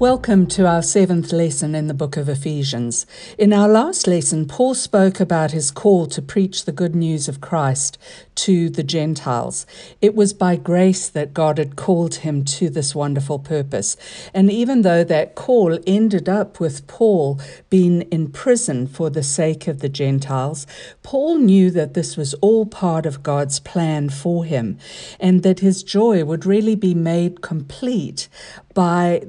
Welcome to our seventh lesson in the book of Ephesians. In our last lesson, Paul spoke about his call to preach the good news of Christ to the Gentiles. It was by grace that God had called him to this wonderful purpose. And even though that call ended up with Paul being in prison for the sake of the Gentiles, Paul knew that this was all part of God's plan for him and that his joy would really be made complete by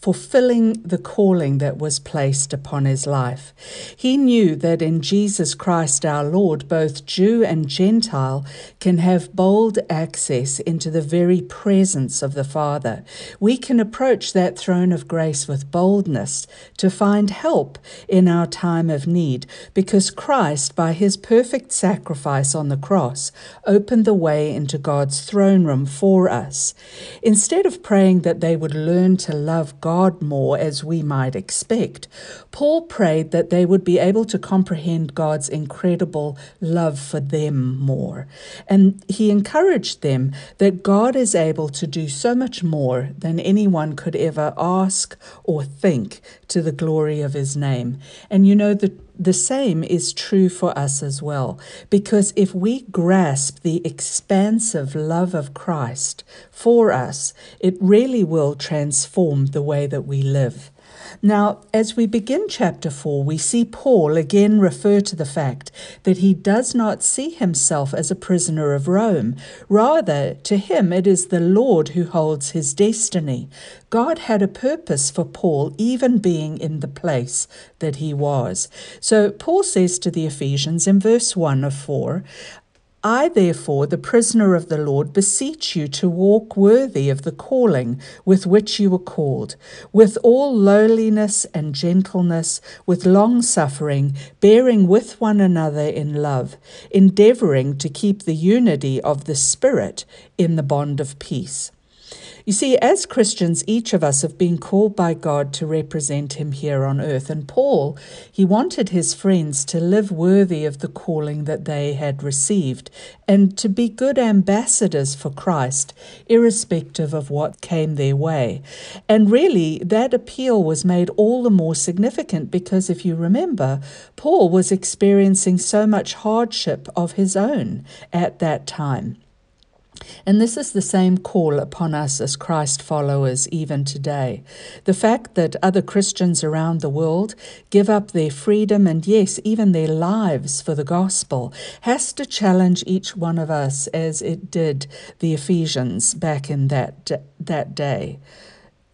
fulfilling the calling that was placed upon his life. He knew that in Jesus Christ our Lord, both Jew and Gentile can have bold access into the very presence of the Father. We can approach that throne of grace with boldness to find help in our time of need because Christ, by his perfect sacrifice on the cross, opened the way into God's throne room for us. Instead of praying that they would learn to love God, God more as we might expect, Paul prayed that they would be able to comprehend God's incredible love for them more. And he encouraged them that God is able to do so much more than anyone could ever ask or think to the glory of his name. And you know, the the same is true for us as well, because if we grasp the expansive love of Christ for us, it really will transform the way that we live. Now, as we begin chapter 4, we see Paul again refer to the fact that he does not see himself as a prisoner of Rome. Rather, to him, it is the Lord who holds his destiny. God had a purpose for Paul, even being in the place that he was. So, Paul says to the Ephesians in verse 1 of 4 I, therefore, the prisoner of the Lord, beseech you to walk worthy of the calling with which you were called, with all lowliness and gentleness, with long suffering, bearing with one another in love, endeavouring to keep the unity of the Spirit in the bond of peace. You see, as Christians, each of us have been called by God to represent Him here on earth. And Paul, he wanted his friends to live worthy of the calling that they had received and to be good ambassadors for Christ, irrespective of what came their way. And really, that appeal was made all the more significant because if you remember, Paul was experiencing so much hardship of his own at that time. And this is the same call upon us as Christ followers even today. The fact that other Christians around the world give up their freedom and, yes, even their lives for the gospel has to challenge each one of us as it did the Ephesians back in that, that day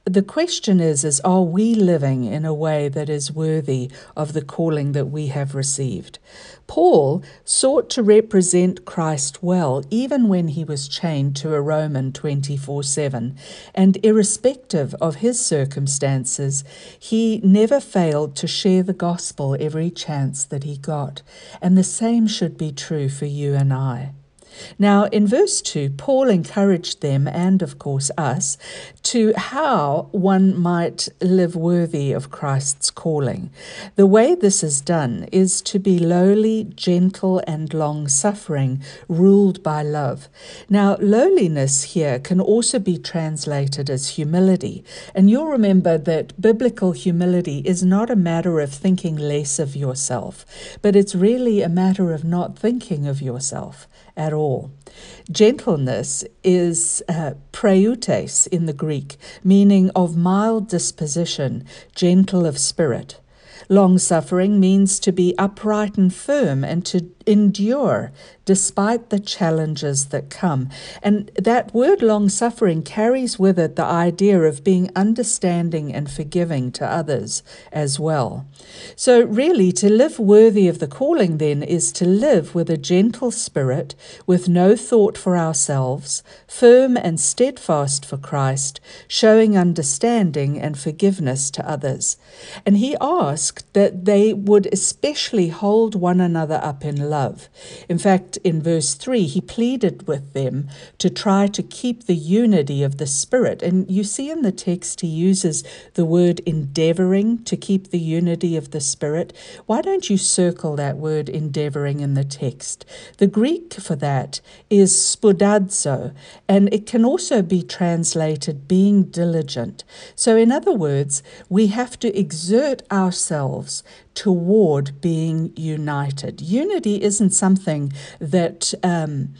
the question is is are we living in a way that is worthy of the calling that we have received? Paul sought to represent christ well even when he was chained to a roman 24/7 and irrespective of his circumstances he never failed to share the gospel every chance that he got and the same should be true for you and I now, in verse 2, Paul encouraged them, and of course us, to how one might live worthy of Christ's calling. The way this is done is to be lowly, gentle, and long suffering, ruled by love. Now, lowliness here can also be translated as humility. And you'll remember that biblical humility is not a matter of thinking less of yourself, but it's really a matter of not thinking of yourself at all. Gentleness is uh, praeutes in the Greek, meaning of mild disposition, gentle of spirit. Long suffering means to be upright and firm and to endure despite the challenges that come. And that word long suffering carries with it the idea of being understanding and forgiving to others as well. So, really, to live worthy of the calling then is to live with a gentle spirit, with no thought for ourselves, firm and steadfast for Christ, showing understanding and forgiveness to others. And he asked that they would especially hold one another up in love. In fact, in verse 3, he pleaded with them to try to keep the unity of the Spirit. And you see in the text, he uses the word endeavoring to keep the unity of the Spirit. Why don't you circle that word endeavoring in the text? The Greek for that is spoudazo, and it can also be translated being diligent. So, in other words, we have to exert ourselves toward being united. Unity isn't something that um,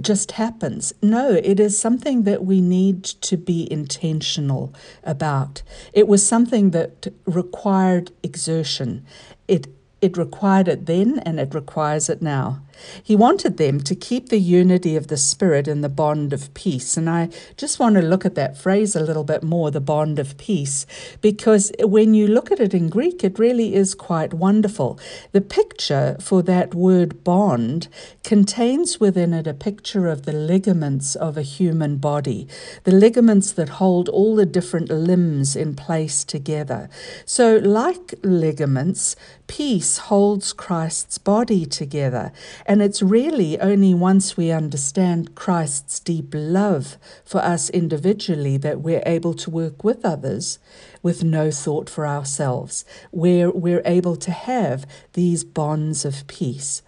just happens. No, it is something that we need to be intentional about. It was something that required exertion. It it required it then and it requires it now. He wanted them to keep the unity of the Spirit in the bond of peace. And I just want to look at that phrase a little bit more, the bond of peace, because when you look at it in Greek, it really is quite wonderful. The picture for that word bond contains within it a picture of the ligaments of a human body, the ligaments that hold all the different limbs in place together. So, like ligaments, peace holds Christ's body together. And it's really only once we understand Christ's deep love for us individually that we're able to work with others with no thought for ourselves, where we're able to have these bonds of peace.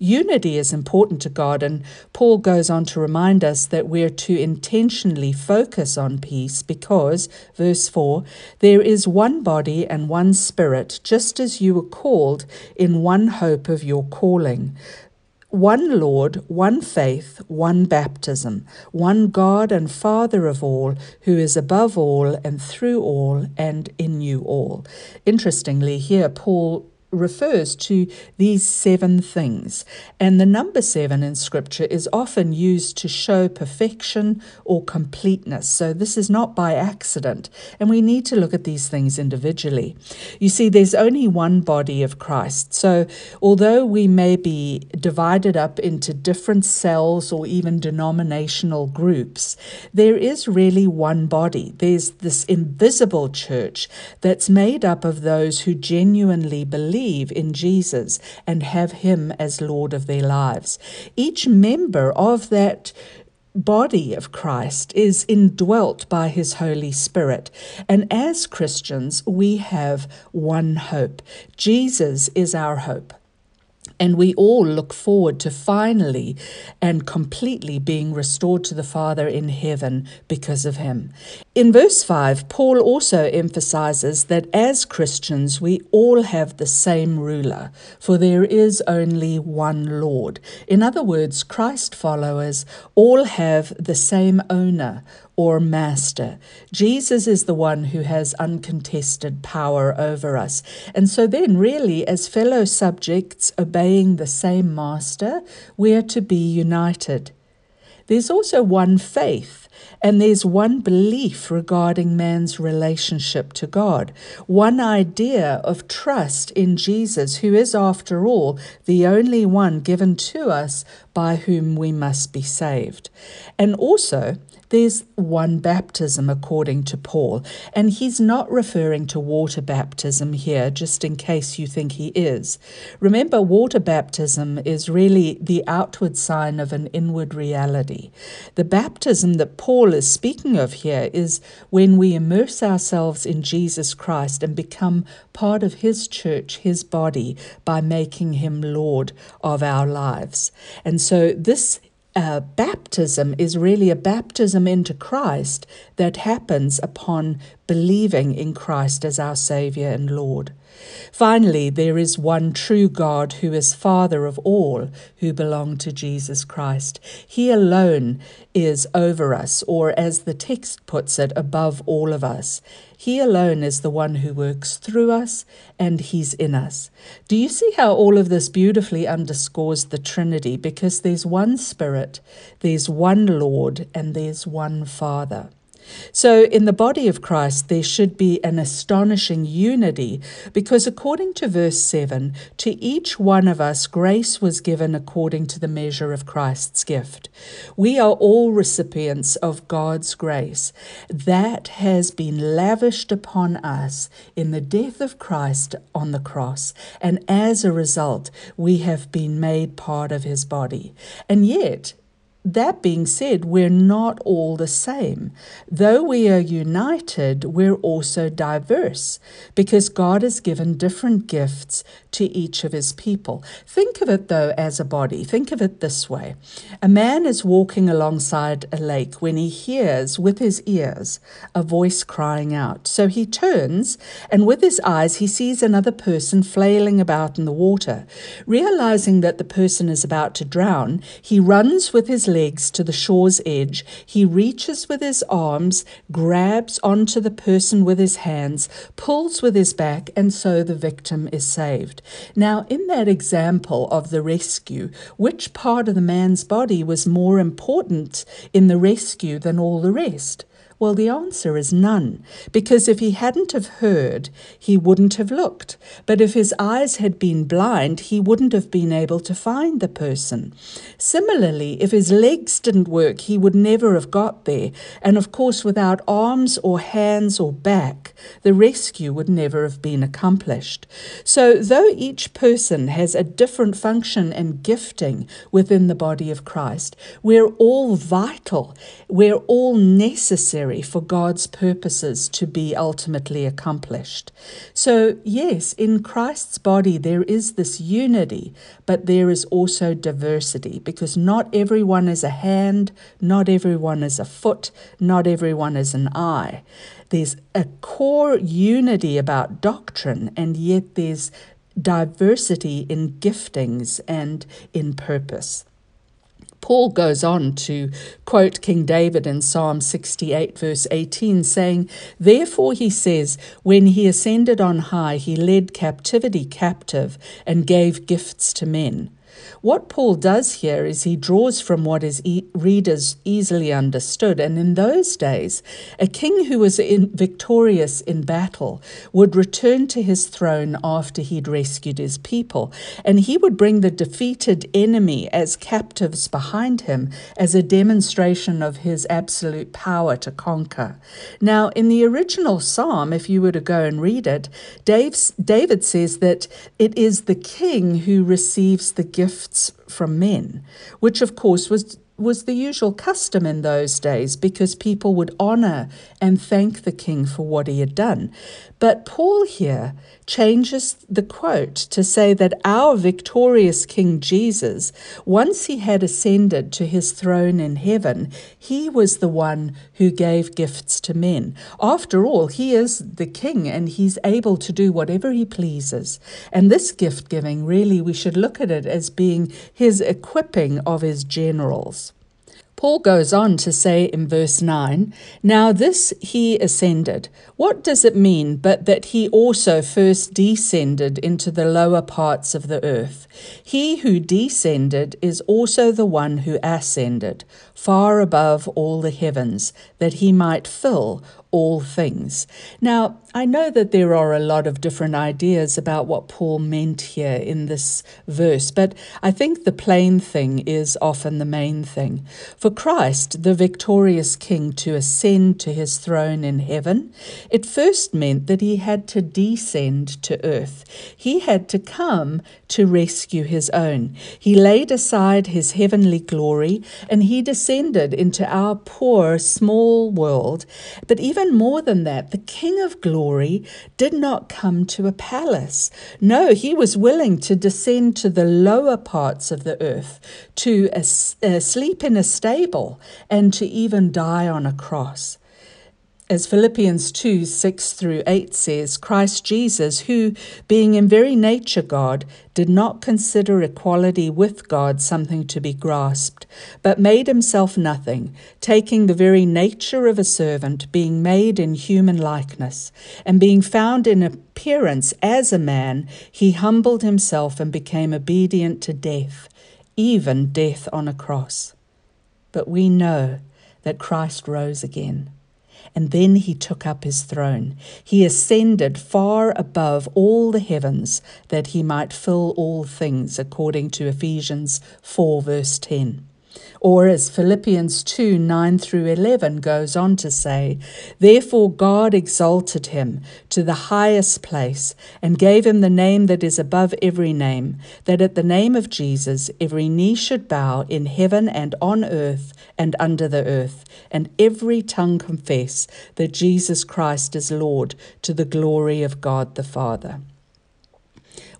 Unity is important to God, and Paul goes on to remind us that we're to intentionally focus on peace because, verse 4, there is one body and one spirit, just as you were called in one hope of your calling one Lord, one faith, one baptism, one God and Father of all, who is above all and through all and in you all. Interestingly, here Paul refers to these seven things. And the number seven in Scripture is often used to show perfection or completeness. So this is not by accident. And we need to look at these things individually. You see, there's only one body of Christ. So although we may be divided up into different cells or even denominational groups, there is really one body. There's this invisible church that's made up of those who genuinely believe believe in Jesus and have Him as Lord of their lives. Each member of that body of Christ is indwelt by his Holy Spirit. And as Christians, we have one hope. Jesus is our hope. And we all look forward to finally and completely being restored to the Father in heaven because of him. In verse 5, Paul also emphasizes that as Christians, we all have the same ruler, for there is only one Lord. In other words, Christ followers all have the same owner or master. Jesus is the one who has uncontested power over us. And so then, really, as fellow subjects obeying the same master, we are to be united. There's also one faith, and there's one belief regarding man's relationship to God, one idea of trust in Jesus, who is, after all, the only one given to us by whom we must be saved. And also, there's one baptism according to Paul, and he's not referring to water baptism here, just in case you think he is. Remember, water baptism is really the outward sign of an inward reality. The baptism that Paul is speaking of here is when we immerse ourselves in Jesus Christ and become part of his church, his body, by making him Lord of our lives. And so this uh, baptism is really a baptism into Christ that happens upon believing in Christ as our Saviour and Lord. Finally, there is one true God who is Father of all who belong to Jesus Christ. He alone is over us, or as the text puts it, above all of us. He alone is the one who works through us and He's in us. Do you see how all of this beautifully underscores the Trinity? Because there's one Spirit, there's one Lord, and there's one Father. So, in the body of Christ, there should be an astonishing unity because, according to verse 7, to each one of us grace was given according to the measure of Christ's gift. We are all recipients of God's grace that has been lavished upon us in the death of Christ on the cross, and as a result, we have been made part of his body. And yet, that being said, we're not all the same. Though we are united, we're also diverse because God has given different gifts to each of his people. Think of it, though, as a body. Think of it this way A man is walking alongside a lake when he hears with his ears a voice crying out. So he turns, and with his eyes, he sees another person flailing about in the water. Realizing that the person is about to drown, he runs with his legs to the shore's edge. He reaches with his arms, grabs onto the person with his hands, pulls with his back, and so the victim is saved. Now, in that example of the rescue, which part of the man's body was more important in the rescue than all the rest? Well, the answer is none, because if he hadn't have heard, he wouldn't have looked. But if his eyes had been blind, he wouldn't have been able to find the person. Similarly, if his legs didn't work, he would never have got there. And of course, without arms or hands or back, the rescue would never have been accomplished. So, though each person has a different function and gifting within the body of Christ, we're all vital, we're all necessary necessary for God's purposes to be ultimately accomplished. So, yes, in Christ's body there is this unity, but there is also diversity because not everyone is a hand, not everyone is a foot, not everyone is an eye. There's a core unity about doctrine, and yet there's diversity in giftings and in purpose. Paul goes on to quote King David in Psalm 68, verse 18, saying, Therefore he says, When he ascended on high, he led captivity captive and gave gifts to men. What Paul does here is he draws from what is e- readers easily understood. And in those days, a king who was in, victorious in battle would return to his throne after he'd rescued his people. And he would bring the defeated enemy as captives behind him as a demonstration of his absolute power to conquer. Now, in the original psalm, if you were to go and read it, David says that it is the king who receives the gift gifts from men, which of course was was the usual custom in those days because people would honor and thank the king for what he had done. But Paul here changes the quote to say that our victorious King Jesus, once he had ascended to his throne in heaven, he was the one who gave gifts to men. After all, he is the king and he's able to do whatever he pleases. And this gift giving, really, we should look at it as being his equipping of his generals. Paul goes on to say in verse 9, Now this he ascended. What does it mean but that he also first descended into the lower parts of the earth? He who descended is also the one who ascended, far above all the heavens, that he might fill all things. Now, I know that there are a lot of different ideas about what Paul meant here in this verse, but I think the plain thing is often the main thing. For Christ, the victorious King, to ascend to his throne in heaven, it first meant that he had to descend to earth. He had to come to rescue his own. He laid aside his heavenly glory and he descended into our poor, small world. But even more than that, the King of Glory did not come to a palace. No, he was willing to descend to the lower parts of the earth, to uh, sleep in a stable, and to even die on a cross. As Philippians 2 6 through 8 says, Christ Jesus, who, being in very nature God, did not consider equality with God something to be grasped, but made himself nothing, taking the very nature of a servant, being made in human likeness, and being found in appearance as a man, he humbled himself and became obedient to death, even death on a cross. But we know that Christ rose again and then he took up his throne. He ascended far above all the heavens that he might fill all things, according to Ephesians 4, verse 10. Or as Philippians 2 9 through 11 goes on to say, Therefore God exalted him to the highest place and gave him the name that is above every name, that at the name of Jesus every knee should bow in heaven and on earth and under the earth, and every tongue confess that Jesus Christ is Lord to the glory of God the Father.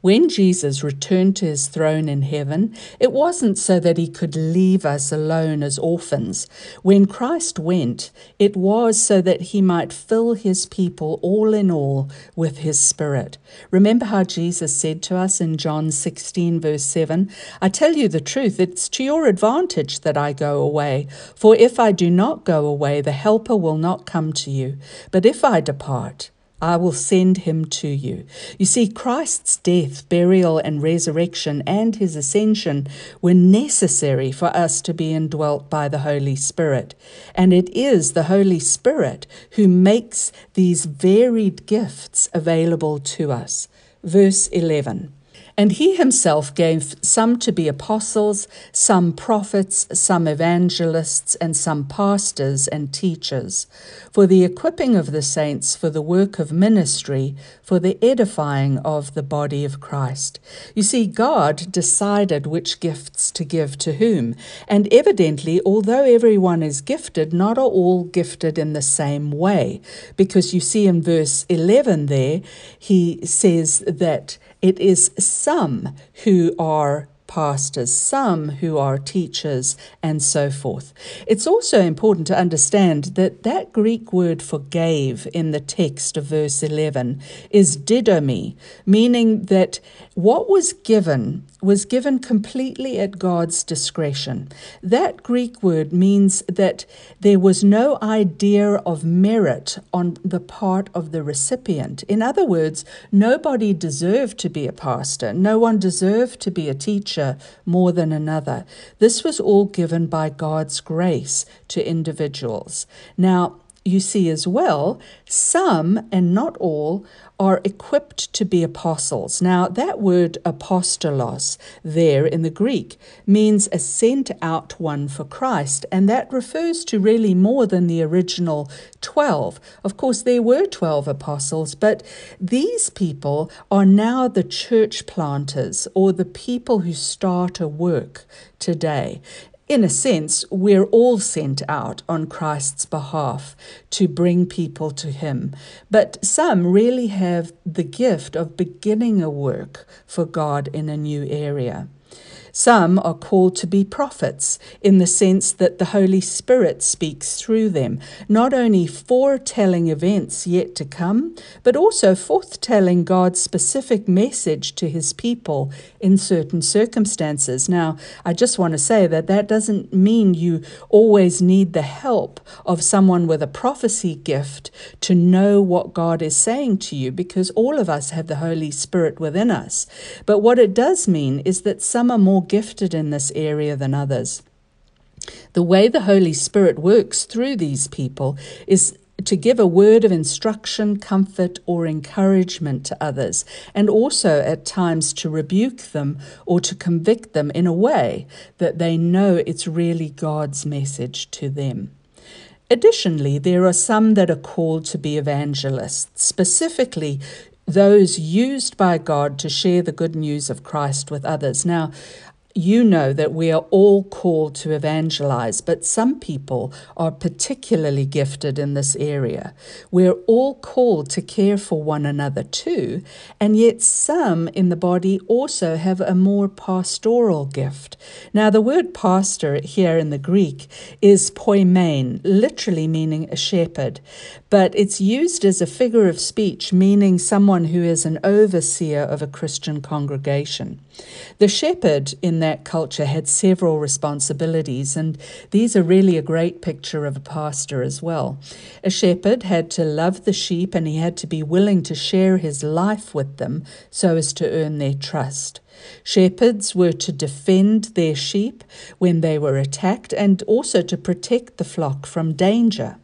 When Jesus returned to his throne in heaven, it wasn't so that he could leave us alone as orphans. When Christ went, it was so that he might fill his people all in all with his Spirit. Remember how Jesus said to us in John 16, verse 7 I tell you the truth, it's to your advantage that I go away. For if I do not go away, the Helper will not come to you. But if I depart, I will send him to you. You see, Christ's death, burial, and resurrection and his ascension were necessary for us to be indwelt by the Holy Spirit. And it is the Holy Spirit who makes these varied gifts available to us. Verse 11. And he himself gave some to be apostles, some prophets, some evangelists, and some pastors and teachers, for the equipping of the saints for the work of ministry, for the edifying of the body of Christ. You see, God decided which gifts to give to whom, and evidently, although everyone is gifted, not are all gifted in the same way, because you see in verse 11 there, he says that it is some who are pastors, some who are teachers, and so forth. It's also important to understand that that Greek word for gave in the text of verse 11 is didomi, meaning that what was given was given completely at God's discretion. That Greek word means that there was no idea of merit on the part of the recipient. In other words, nobody deserved to be a pastor, no one deserved to be a teacher more than another. This was all given by God's grace to individuals. Now, you see as well, some and not all are equipped to be apostles. Now, that word apostolos there in the Greek means a sent out one for Christ, and that refers to really more than the original 12. Of course, there were 12 apostles, but these people are now the church planters or the people who start a work today in a sense, we're all sent out on Christ's behalf to bring people to Him. But some really have the gift of beginning a work for God in a new area. Some are called to be prophets in the sense that the Holy Spirit speaks through them, not only foretelling events yet to come, but also forthtelling God's specific message to his people in certain circumstances. Now, I just want to say that that doesn't mean you always need the help of someone with a prophecy gift to know what God is saying to you, because all of us have the Holy Spirit within us. But what it does mean is that some are more more gifted in this area than others. The way the Holy Spirit works through these people is to give a word of instruction, comfort, or encouragement to others, and also at times to rebuke them or to convict them in a way that they know it's really God's message to them. Additionally, there are some that are called to be evangelists, specifically those used by God to share the good news of Christ with others. Now, you know that we are all called to evangelize, but some people are particularly gifted in this area. We're all called to care for one another too, and yet some in the body also have a more pastoral gift. Now, the word pastor here in the Greek is poimen, literally meaning a shepherd, but it's used as a figure of speech, meaning someone who is an overseer of a Christian congregation. The shepherd in that culture had several responsibilities, and these are really a great picture of a pastor as well. A shepherd had to love the sheep and he had to be willing to share his life with them so as to earn their trust. Shepherds were to defend their sheep when they were attacked and also to protect the flock from danger.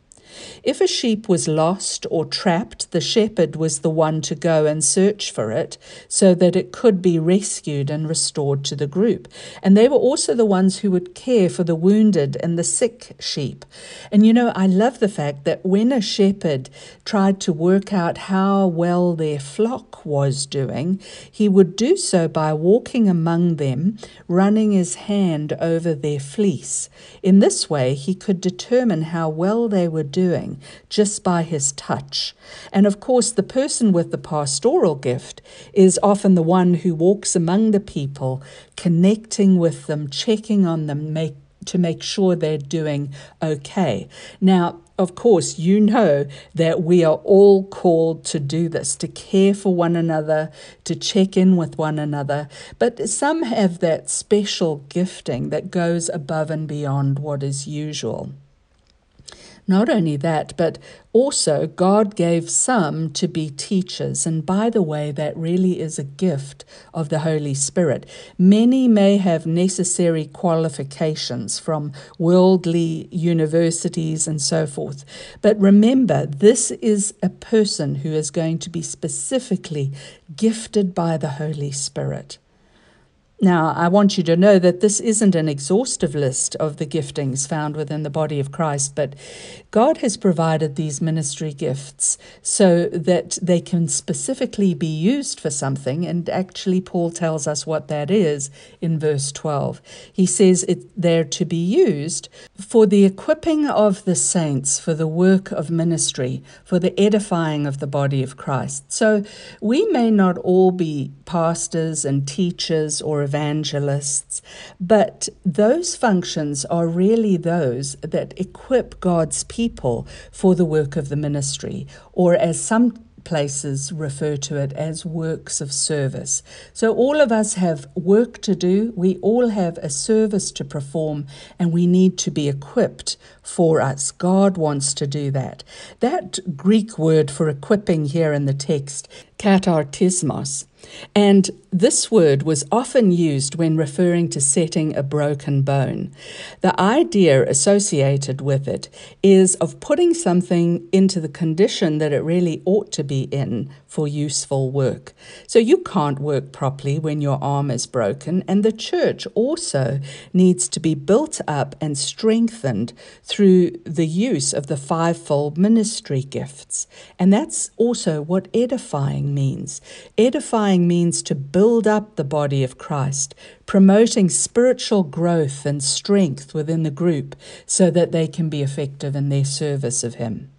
If a sheep was lost or trapped, the shepherd was the one to go and search for it so that it could be rescued and restored to the group. And they were also the ones who would care for the wounded and the sick sheep. And you know, I love the fact that when a shepherd tried to work out how well their flock was doing, he would do so by walking among them, running his hand over their fleece. In this way, he could determine how well they were doing just by his touch. And of course, the person with the pastoral gift is often the one who walks among the people, connecting with them, checking on them, make, to make sure they're doing okay. Now, of course, you know that we are all called to do this, to care for one another, to check in with one another. But some have that special gifting that goes above and beyond what is usual. Not only that, but also God gave some to be teachers. And by the way, that really is a gift of the Holy Spirit. Many may have necessary qualifications from worldly universities and so forth. But remember, this is a person who is going to be specifically gifted by the Holy Spirit. Now, I want you to know that this isn't an exhaustive list of the giftings found within the body of Christ, but God has provided these ministry gifts so that they can specifically be used for something. And actually, Paul tells us what that is in verse 12. He says it, they're to be used for the equipping of the saints for the work of ministry, for the edifying of the body of Christ. So we may not all be pastors and teachers or evangelists, but those functions are really those that equip God's people for the work of the ministry, or as some places refer to it as works of service. So, all of us have work to do, we all have a service to perform, and we need to be equipped for us. God wants to do that. That Greek word for equipping here in the text, katartismos, and this word was often used when referring to setting a broken bone. The idea associated with it is of putting something into the condition that it really ought to be in for useful work. So you can't work properly when your arm is broken, and the church also needs to be built up and strengthened through the use of the fivefold ministry gifts. And that's also what edifying means. Edifying means to build up the body of Christ, promoting spiritual growth and strength within the group so that they can be effective in their service of Him.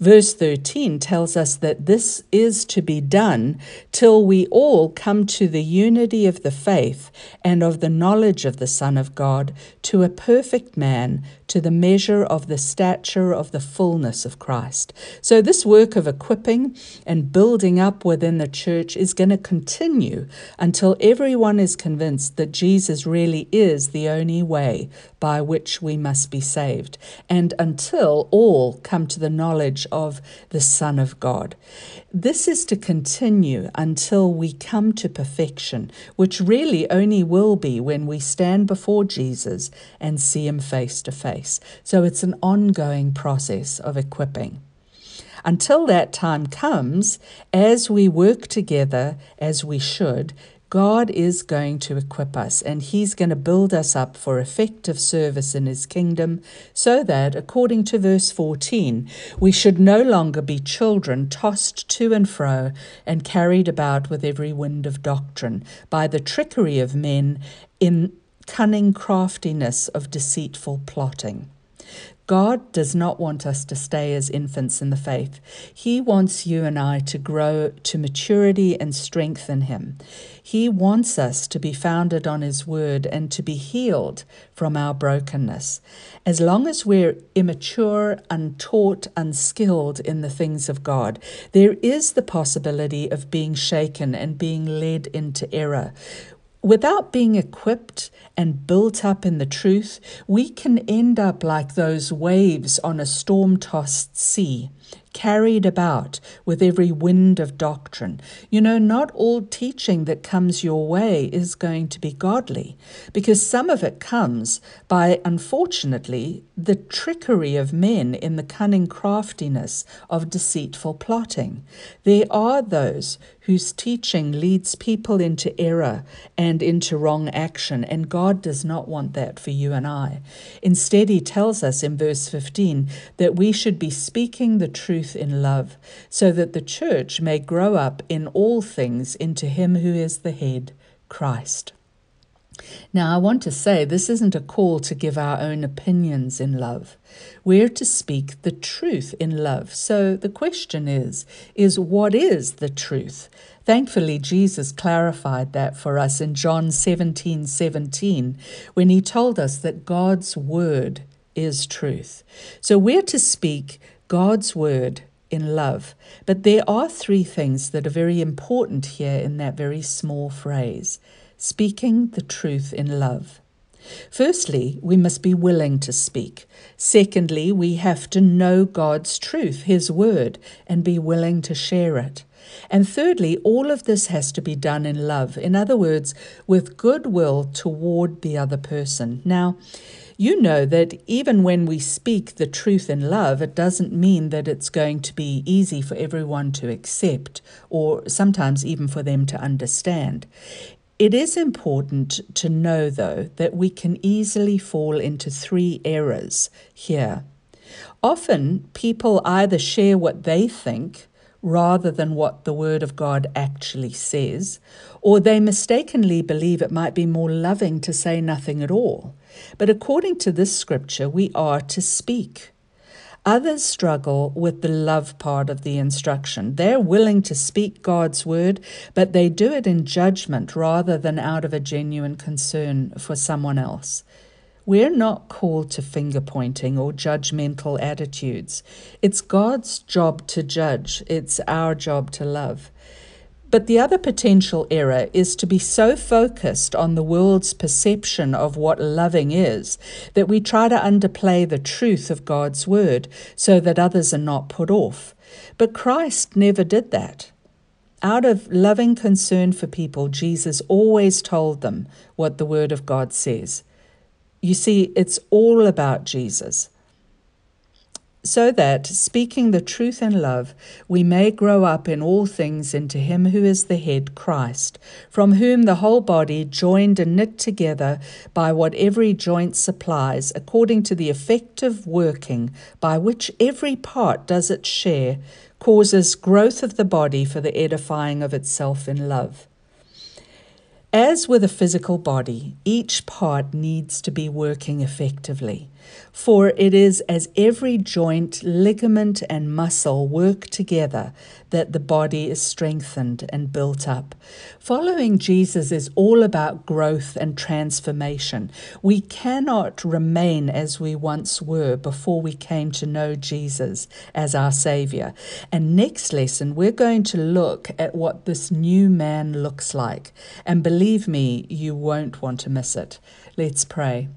Verse 13 tells us that this is to be done till we all come to the unity of the faith and of the knowledge of the Son of God, to a perfect man, to the measure of the stature of the fullness of Christ. So, this work of equipping and building up within the church is going to continue until everyone is convinced that Jesus really is the only way by which we must be saved, and until all come to the knowledge of the Son of God. This is to continue until we come to perfection, which really only will be when we stand before Jesus and see Him face to face. So it's an ongoing process of equipping. Until that time comes, as we work together as we should, God is going to equip us and He's going to build us up for effective service in His kingdom so that, according to verse 14, we should no longer be children tossed to and fro and carried about with every wind of doctrine by the trickery of men in cunning craftiness of deceitful plotting. God does not want us to stay as infants in the faith. He wants you and I to grow to maturity and strength in Him. He wants us to be founded on His Word and to be healed from our brokenness. As long as we're immature, untaught, unskilled in the things of God, there is the possibility of being shaken and being led into error without being equipped and built up in the truth, we can end up like those waves on a storm tossed sea, carried about with every wind of doctrine. You know, not all teaching that comes your way is going to be godly, because some of it comes by, unfortunately, the trickery of men in the cunning craftiness of deceitful plotting. There are those whose teaching leads people into error and into wrong action, and God does not want that for you and I. Instead, He tells us in verse 15 that we should be speaking the truth in love, so that the church may grow up in all things into Him who is the head, Christ. Now, I want to say this isn't a call to give our own opinions in love. We're to speak the truth in love. So the question is, is what is the truth? Thankfully, Jesus clarified that for us in John 17 17, when he told us that God's word is truth. So we're to speak God's word in love. But there are three things that are very important here in that very small phrase speaking the truth in love. Firstly, we must be willing to speak. Secondly, we have to know God's truth, His word, and be willing to share it. And thirdly, all of this has to be done in love. In other words, with goodwill toward the other person. Now, you know that even when we speak the truth in love, it doesn't mean that it's going to be easy for everyone to accept or sometimes even for them to understand. It is important to know, though, that we can easily fall into three errors here. Often, people either share what they think rather than what the Word of God actually says, or they mistakenly believe it might be more loving to say nothing at all. But according to this scripture, we are to speak. Others struggle with the love part of the instruction. They're willing to speak God's word, but they do it in judgment rather than out of a genuine concern for someone else. We're not called to finger pointing or judgmental attitudes. It's God's job to judge, it's our job to love. But the other potential error is to be so focused on the world's perception of what loving is that we try to underplay the truth of God's word so that others are not put off. But Christ never did that. Out of loving concern for people, Jesus always told them what the word of God says. You see, it's all about Jesus so that, speaking the truth in love, we may grow up in all things into Him who is the head, Christ, from whom the whole body, joined and knit together by what every joint supplies, according to the effective working by which every part does its share, causes growth of the body for the edifying of itself in love. As with a physical body, each part needs to be working effectively. For it is as every joint, ligament, and muscle work together that the body is strengthened and built up. Following Jesus is all about growth and transformation. We cannot remain as we once were before we came to know Jesus as our Savior. And next lesson, we're going to look at what this new man looks like. And believe me, you won't want to miss it. Let's pray.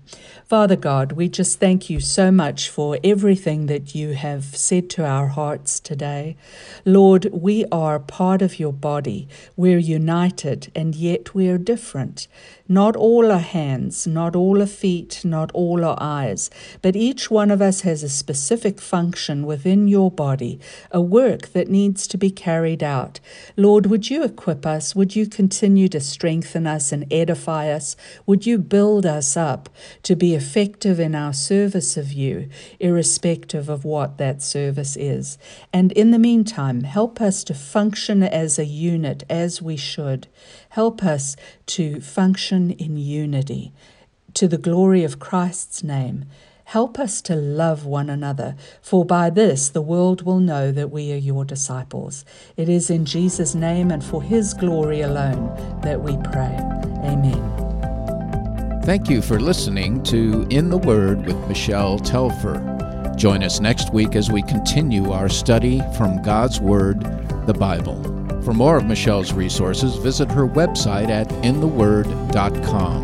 Father God, we just thank you so much for everything that you have said to our hearts today. Lord, we are part of your body. We're united, and yet we're different. Not all are hands, not all are feet, not all are eyes, but each one of us has a specific function within your body, a work that needs to be carried out. Lord, would you equip us? Would you continue to strengthen us and edify us? Would you build us up to be effective in our service of you, irrespective of what that service is? And in the meantime, help us to function as a unit as we should. Help us to function in unity to the glory of Christ's name. Help us to love one another, for by this the world will know that we are your disciples. It is in Jesus' name and for his glory alone that we pray. Amen. Thank you for listening to In the Word with Michelle Telfer. Join us next week as we continue our study from God's Word, the Bible. For more of Michelle's resources, visit her website at intheword.com.